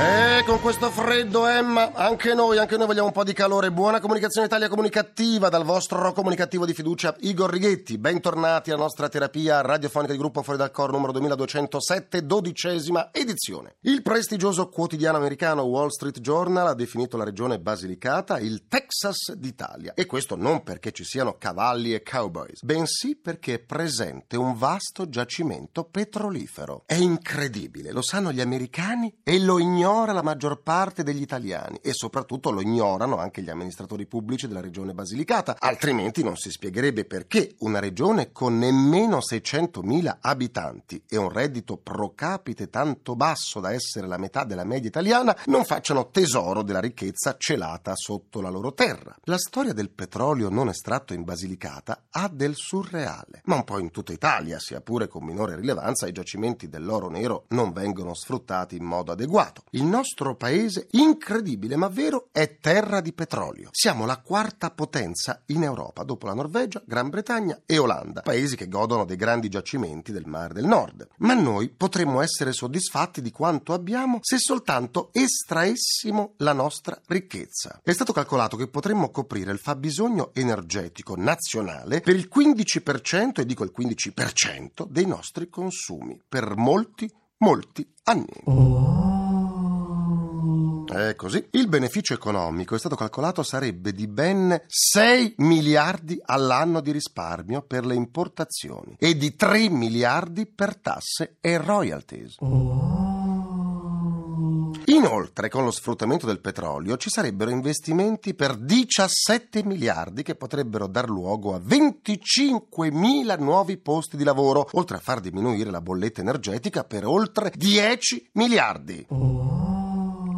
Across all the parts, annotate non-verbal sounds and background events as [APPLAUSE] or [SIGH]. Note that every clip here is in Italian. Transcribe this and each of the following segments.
E con questo freddo, Emma, anche noi, anche noi vogliamo un po' di calore. Buona comunicazione Italia comunicativa dal vostro comunicativo di fiducia Igor Righetti. Bentornati alla nostra terapia radiofonica di gruppo Fuori dal Coro numero 2207, dodicesima edizione. Il prestigioso quotidiano americano Wall Street Journal ha definito la regione Basilicata il Texas d'Italia. E questo non perché ci siano cavalli e cowboys, bensì perché è presente un vasto giacimento petrolifero. È incredibile, lo sanno gli americani e lo ignorano ignora la maggior parte degli italiani e soprattutto lo ignorano anche gli amministratori pubblici della regione Basilicata, altrimenti non si spiegherebbe perché una regione con nemmeno 600.000 abitanti e un reddito pro capite tanto basso da essere la metà della media italiana non facciano tesoro della ricchezza celata sotto la loro terra. La storia del petrolio non estratto in Basilicata ha del surreale, ma un po' in tutta Italia, sia pure con minore rilevanza, i giacimenti dell'oro nero non vengono sfruttati in modo adeguato. Il nostro paese, incredibile ma vero, è terra di petrolio. Siamo la quarta potenza in Europa, dopo la Norvegia, Gran Bretagna e Olanda, paesi che godono dei grandi giacimenti del Mar del Nord. Ma noi potremmo essere soddisfatti di quanto abbiamo se soltanto estraessimo la nostra ricchezza. È stato calcolato che potremmo coprire il fabbisogno energetico nazionale per il 15%, e dico il 15%, dei nostri consumi, per molti, molti anni. È così. Il beneficio economico è stato calcolato sarebbe di ben 6 miliardi all'anno di risparmio per le importazioni e di 3 miliardi per tasse e royalties. Inoltre, con lo sfruttamento del petrolio ci sarebbero investimenti per 17 miliardi che potrebbero dar luogo a 25 mila nuovi posti di lavoro, oltre a far diminuire la bolletta energetica per oltre 10 miliardi.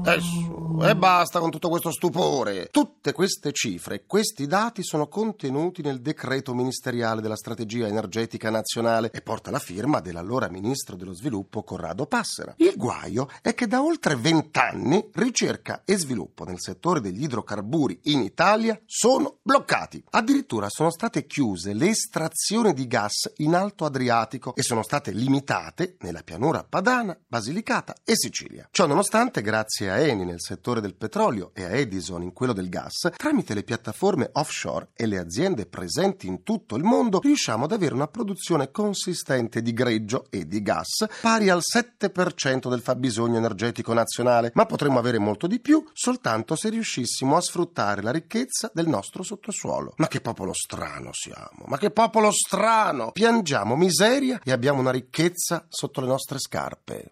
Su, e basta con tutto questo stupore. Tutte queste cifre, questi dati sono contenuti nel decreto ministeriale della strategia energetica nazionale e porta la firma dell'allora ministro dello sviluppo Corrado Passera. Il guaio è che da oltre vent'anni ricerca e sviluppo nel settore degli idrocarburi in Italia sono bloccati. Addirittura sono state chiuse le estrazioni di gas in Alto Adriatico e sono state limitate nella pianura padana, Basilicata e Sicilia. Ciò nonostante, grazie a Eni nel settore del petrolio e a Edison in quello del gas, tramite le piattaforme offshore e le aziende presenti in tutto il mondo, riusciamo ad avere una produzione consistente di greggio e di gas pari al 7% del fabbisogno energetico nazionale, ma potremmo avere molto di più soltanto se riuscissimo a sfruttare la ricchezza del nostro sottosuolo. Ma che popolo strano siamo, ma che popolo strano! Piangiamo miseria e abbiamo una ricchezza sotto le nostre scarpe.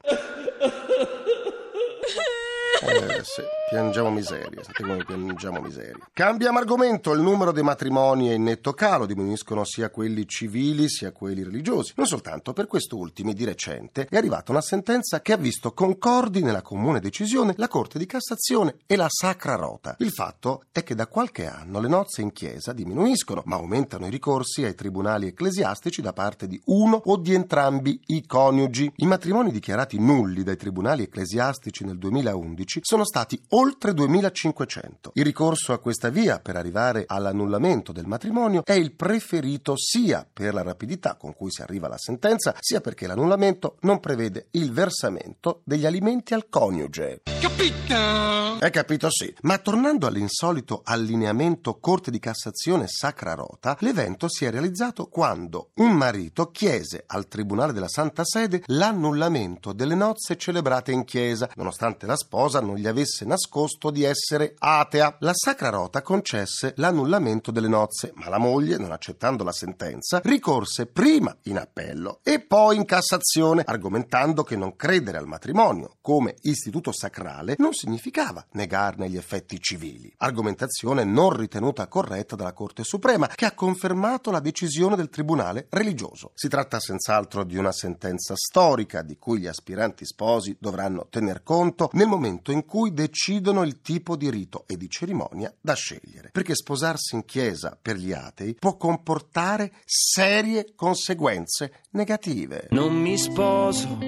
Eh, sì, piangiamo miseria, sapete come piangiamo miseria. Cambiamo argomento, il numero dei matrimoni è in netto calo, diminuiscono sia quelli civili sia quelli religiosi. Non soltanto, per questo ultimi di recente è arrivata una sentenza che ha visto concordi nella comune decisione la Corte di Cassazione e la Sacra Rota. Il fatto è che da qualche anno le nozze in chiesa diminuiscono, ma aumentano i ricorsi ai tribunali ecclesiastici da parte di uno o di entrambi i coniugi. I matrimoni dichiarati nulli dai tribunali ecclesiastici nel 2011 2011 sono stati oltre 2500. Il ricorso a questa via per arrivare all'annullamento del matrimonio è il preferito sia per la rapidità con cui si arriva alla sentenza, sia perché l'annullamento non prevede il versamento degli alimenti al coniuge. Capito? Hai capito sì. Ma tornando all'insolito allineamento Corte di Cassazione Sacra Rota, l'evento si è realizzato quando un marito chiese al Tribunale della Santa Sede l'annullamento delle nozze celebrate in chiesa, nonostante la sposa non gli avesse nascosto di essere atea. La Sacra Rota concesse l'annullamento delle nozze, ma la moglie, non accettando la sentenza, ricorse prima in appello e poi in Cassazione, argomentando che non credere al matrimonio come istituto sacrale non significava negarne gli effetti civili. Argomentazione non ritenuta corretta dalla Corte Suprema, che ha confermato la decisione del Tribunale religioso. Si tratta senz'altro di una sentenza storica di cui gli aspiranti sposi dovranno tener conto nel momento in cui decidono il tipo di rito e di cerimonia da scegliere, perché sposarsi in chiesa per gli atei può comportare serie conseguenze negative. Non mi sposo,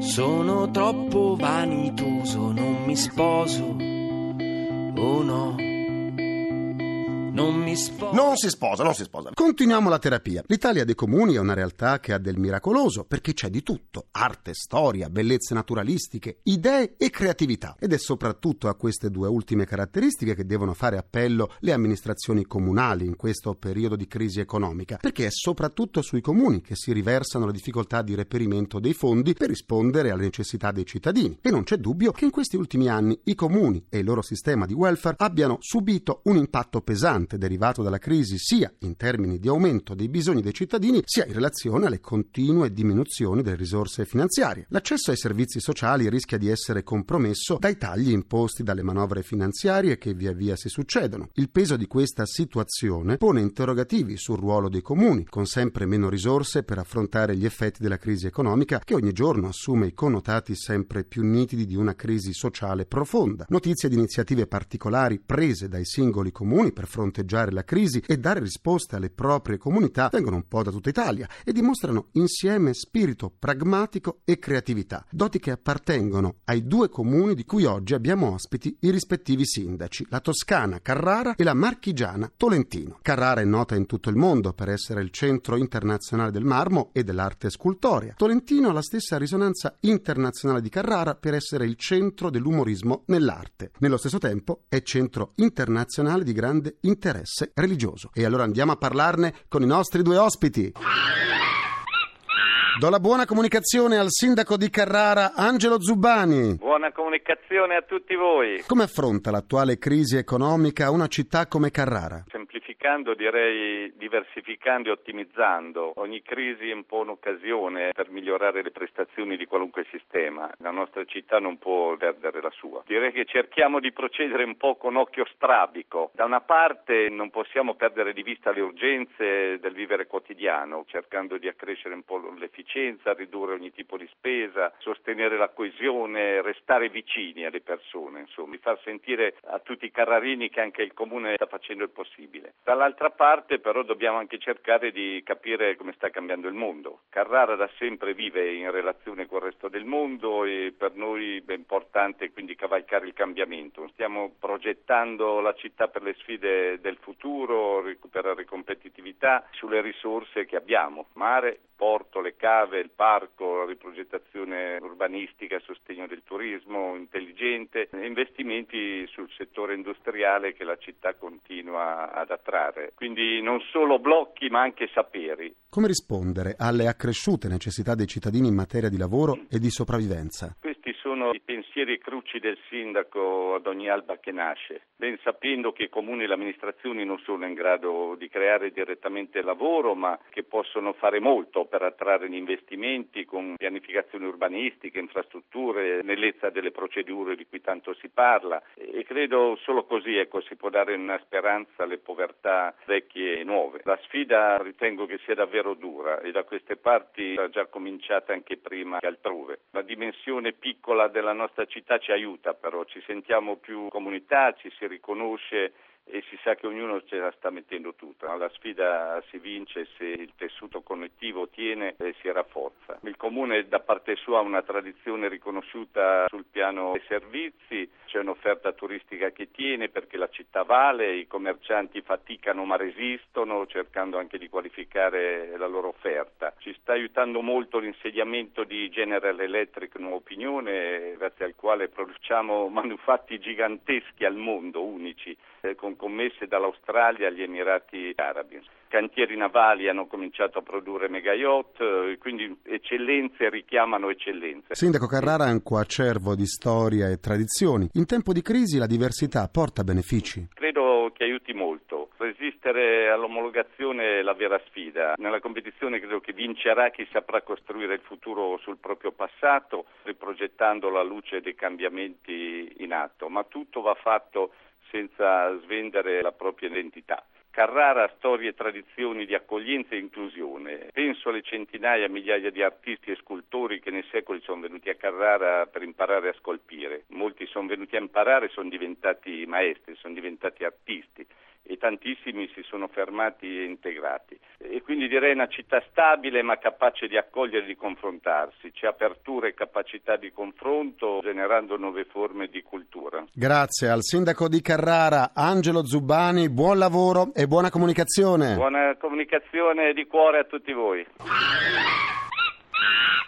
sono troppo vanitoso, non mi sposo Oh no, non mi sposo. Non si sposa, non si sposa. Continuiamo la terapia. L'Italia dei comuni è una realtà che ha del miracoloso perché c'è di tutto: arte, storia, bellezze naturalistiche, idee e creatività. Ed è soprattutto a queste due ultime caratteristiche che devono fare appello le amministrazioni comunali in questo periodo di crisi economica, perché è soprattutto sui comuni che si riversano le difficoltà di reperimento dei fondi per rispondere alle necessità dei cittadini. E non c'è dubbio che in questi ultimi anni i comuni e il loro sistema di welfare abbiano subito un impatto pesante derivato dalla crisi sia in termini di aumento dei bisogni dei cittadini sia in relazione alle continue diminuzioni delle risorse finanziarie. L'accesso ai servizi sociali rischia di essere compromesso dai tagli imposti dalle manovre finanziarie che via via si succedono. Il peso di questa situazione pone interrogativi sul ruolo dei comuni, con sempre meno risorse per affrontare gli effetti della crisi economica che ogni giorno assume i connotati sempre più nitidi di una crisi sociale profonda. Notizie di iniziative particolari prese dai singoli comuni per fronteggiare fronteggiare la crisi e dare risposte alle proprie comunità vengono un po' da tutta Italia e dimostrano insieme spirito pragmatico e creatività, doti che appartengono ai due comuni di cui oggi abbiamo ospiti i rispettivi sindaci, la Toscana Carrara e la Marchigiana Tolentino. Carrara è nota in tutto il mondo per essere il centro internazionale del marmo e dell'arte scultorea. Tolentino ha la stessa risonanza internazionale di Carrara per essere il centro dell'umorismo nell'arte. Nello stesso tempo è centro internazionale di grande interesse interesse religioso. E allora andiamo a parlarne con i nostri due ospiti. Do la buona comunicazione al sindaco di Carrara, Angelo Zubbani. Buona comunicazione a tutti voi. Come affronta l'attuale crisi economica una città come Carrara? Semplificando direi diversificando e ottimizzando. Ogni crisi è un po' un'occasione per migliorare le prestazioni di qualunque sistema. La nostra città non può perdere la sua. Direi che cerchiamo di procedere un po' con occhio strabico. Da una parte non possiamo perdere di vista le urgenze del vivere quotidiano, cercando di accrescere un po' l'efficienza efficienza, ridurre ogni tipo di spesa, sostenere la coesione, restare vicini alle persone, insomma, di far sentire a tutti i carrarini che anche il comune sta facendo il possibile. Dall'altra parte però dobbiamo anche cercare di capire come sta cambiando il mondo. Carrara da sempre vive in relazione con il resto del mondo e per noi è importante quindi cavalcare il cambiamento. Stiamo progettando la città per le sfide del futuro, recuperare competitività sulle risorse che abbiamo, mare, porto, le cave, il parco, la riprogettazione urbanistica, sostegno del turismo intelligente, investimenti sul settore industriale che la città continua ad attrarre. Quindi non solo blocchi ma anche saperi. Come rispondere alle accresciute necessità dei cittadini in materia di lavoro e di sopravvivenza? Questi sono i pensieri cruci del sindaco ad ogni alba che nasce, ben sapendo che i comuni e le amministrazioni non sono in grado di creare direttamente lavoro, ma che possono fare molto per attrarre gli investimenti con pianificazione urbanistica, infrastrutture, snellezza delle procedure di cui tanto si parla e credo solo così ecco, si può dare una speranza alle povertà vecchie e nuove. La sfida ritengo che sia davvero dura e da queste parti è già cominciata anche prima che altrove. La dimensione piccola della nostra città ci aiuta però, ci sentiamo più comunità, ci si riconosce e si sa che ognuno ce la sta mettendo tutta. La sfida si vince se il tessuto connettivo tiene e si rafforza. Il Comune da parte sua ha una tradizione riconosciuta sul piano dei servizi, c'è un'offerta turistica che tiene perché la città vale, i commercianti faticano ma resistono cercando anche di qualificare la loro offerta. Ci sta aiutando molto l'insediamento di General Electric Nuova Opinione, grazie al quale produciamo [LAUGHS] manufatti giganteschi al mondo, unici, eh, con commesse dall'Australia agli Emirati Arabi. Cantieri navali hanno cominciato a produrre mega yacht, eh, quindi eccellenze richiamano eccellenze. Sindaco Carrara è un coacervo di storia e tradizioni. In tempo di crisi la diversità porta benefici? Credo che aiuti molto. Resistere all'omologazione è la vera sfida. Nella competizione credo che vincerà chi saprà costruire il futuro sul proprio passato, riprogettando la luce dei cambiamenti in atto, ma tutto va fatto senza svendere la propria identità. Carrara storie e tradizioni di accoglienza e inclusione. Penso alle centinaia, migliaia di artisti e scultori che nei secoli sono venuti a Carrara per imparare a scolpire. Molti sono venuti a imparare e sono diventati maestri, sono diventati artisti e tantissimi si sono fermati e integrati. E quindi direi una città stabile ma capace di accogliere e di confrontarsi, c'è apertura e capacità di confronto generando nuove forme di cultura. Grazie al sindaco di Carrara, Angelo Zubbani, buon lavoro e buona comunicazione. Buona comunicazione di cuore a tutti voi.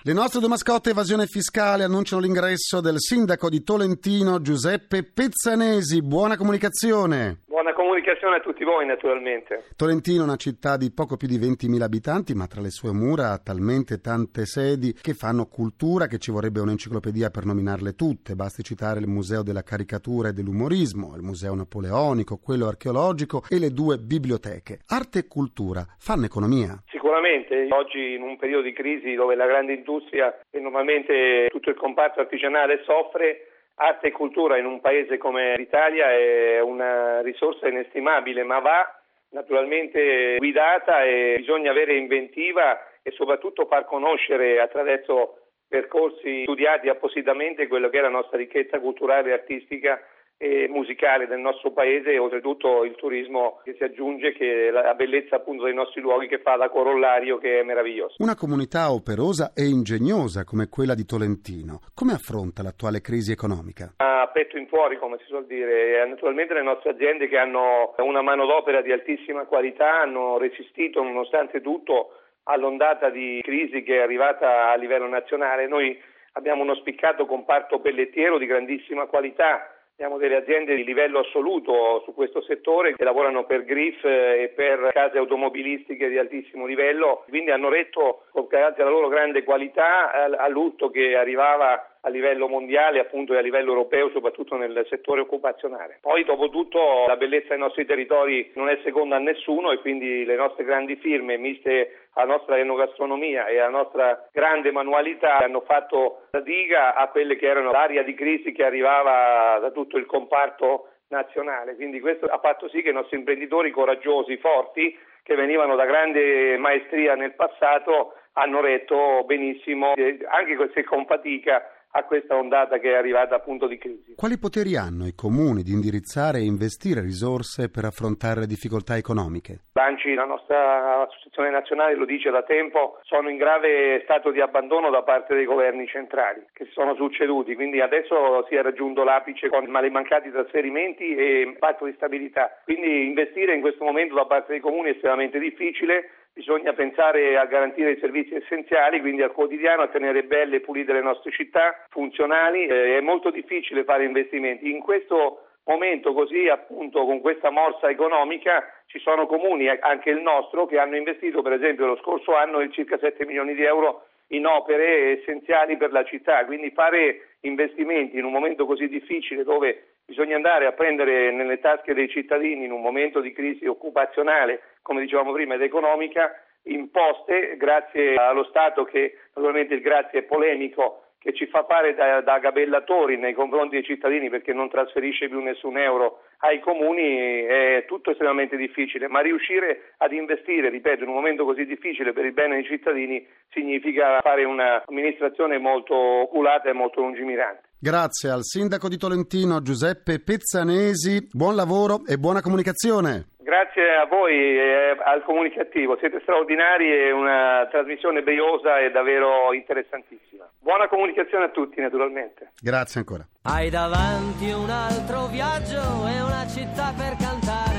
Le nostre due mascotte evasione fiscale annunciano l'ingresso del sindaco di Tolentino Giuseppe Pezzanesi. Buona comunicazione. Buona comunicazione a tutti voi naturalmente. Tolentino è una città di poco più di 20.000 abitanti, ma tra le sue mura ha talmente tante sedi che fanno cultura che ci vorrebbe un'enciclopedia per nominarle tutte. Basti citare il Museo della Caricatura e dell'Umorismo, il Museo Napoleonico, quello archeologico e le due biblioteche. Arte e cultura fanno economia. Sicuramente, oggi in un periodo di crisi dove la grande industria e normalmente tutto il comparto artigianale soffre, arte e cultura in un paese come l'Italia è una risorsa inestimabile, ma va naturalmente guidata e bisogna avere inventiva e soprattutto far conoscere attraverso percorsi studiati appositamente quello che è la nostra ricchezza culturale e artistica e musicale del nostro paese e oltretutto il turismo che si aggiunge che la bellezza appunto dei nostri luoghi che fa da corollario che è meraviglioso. Una comunità operosa e ingegnosa come quella di Tolentino, come affronta l'attuale crisi economica? A petto in fuori come si suol dire, naturalmente le nostre aziende che hanno una manodopera di altissima qualità hanno resistito nonostante tutto all'ondata di crisi che è arrivata a livello nazionale. Noi abbiamo uno spiccato comparto pellettiero di grandissima qualità Abbiamo delle aziende di livello assoluto su questo settore che lavorano per Griff e per case automobilistiche di altissimo livello, quindi hanno retto, grazie alla loro grande qualità, al lutto che arrivava a livello mondiale appunto e a livello europeo soprattutto nel settore occupazionale. Poi dopo tutto la bellezza dei nostri territori non è seconda a nessuno e quindi le nostre grandi firme miste alla nostra enogastronomia e alla nostra grande manualità hanno fatto la diga a quelle che erano l'area di crisi che arrivava da tutto il comparto nazionale. Quindi questo ha fatto sì che i nostri imprenditori coraggiosi, forti, che venivano da grande maestria nel passato, hanno retto benissimo, anche se con fatica, a questa ondata che è arrivata appunto di crisi. Quali poteri hanno i comuni di indirizzare e investire risorse per affrontare le difficoltà economiche? Banci, la nostra associazione nazionale lo dice da tempo, sono in grave stato di abbandono da parte dei governi centrali che si sono succeduti, quindi adesso si è raggiunto l'apice con male mancati trasferimenti e patto di stabilità. Quindi investire in questo momento da parte dei comuni è estremamente difficile bisogna pensare a garantire i servizi essenziali, quindi al quotidiano, a tenere belle e pulite le nostre città, funzionali. Eh, è molto difficile fare investimenti. In questo momento così appunto con questa morsa economica ci sono comuni, anche il nostro, che hanno investito per esempio lo scorso anno circa 7 milioni di euro in opere essenziali per la città, quindi fare investimenti in un momento così difficile dove bisogna andare a prendere nelle tasche dei cittadini in un momento di crisi occupazionale, come dicevamo prima, ed economica, imposte grazie allo Stato che naturalmente il grazie è polemico che ci fa fare da, da, gabellatori nei confronti dei cittadini perché non trasferisce più nessun euro ai comuni è tutto estremamente difficile, ma riuscire ad investire, ripeto, in un momento così difficile per il bene dei cittadini significa fare un'amministrazione molto oculata e molto lungimirante. Grazie al sindaco di Tolentino Giuseppe Pezzanesi, buon lavoro e buona comunicazione. Grazie a voi e al comunicativo, siete straordinari e una trasmissione briosa e davvero interessantissima. Buona comunicazione a tutti naturalmente. Grazie ancora. Hai davanti un altro viaggio e una città per cantare.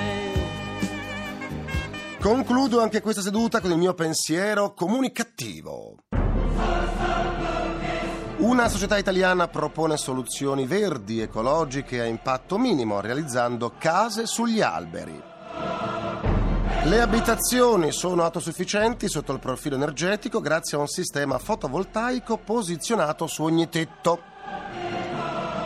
Concludo anche questa seduta con il mio pensiero comunicativo. Una società italiana propone soluzioni verdi, ecologiche a impatto minimo, realizzando case sugli alberi. Le abitazioni sono autosufficienti sotto il profilo energetico grazie a un sistema fotovoltaico posizionato su ogni tetto.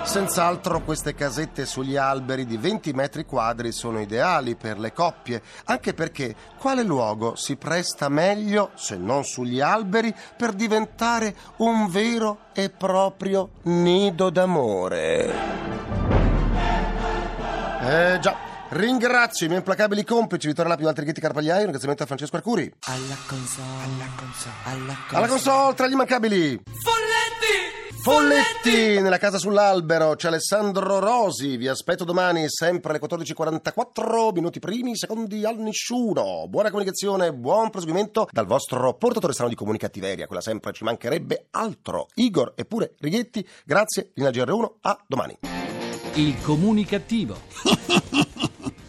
Senz'altro queste casette sugli alberi di 20 metri quadri sono ideali per le coppie, anche perché quale luogo si presta meglio, se non sugli alberi, per diventare un vero e proprio nido d'amore? Eh già. Ringrazio i miei implacabili complici Vittorio Lapi, Walter Ghetti Carpagliai, un ringraziamento a Francesco Arcuri. Alla console, alla console, alla console. Alla console tra gli immancabili. Folletti! Folletti nella casa sull'albero, c'è Alessandro Rosi, vi aspetto domani sempre alle 14.44, minuti primi, secondi al nessuno. Buona comunicazione, buon proseguimento dal vostro portatore strano di comunicattiveria, quella sempre ci mancherebbe altro. Igor e pure Righetti, grazie, Lina GR1, a domani. Il comunicativo. [LAUGHS]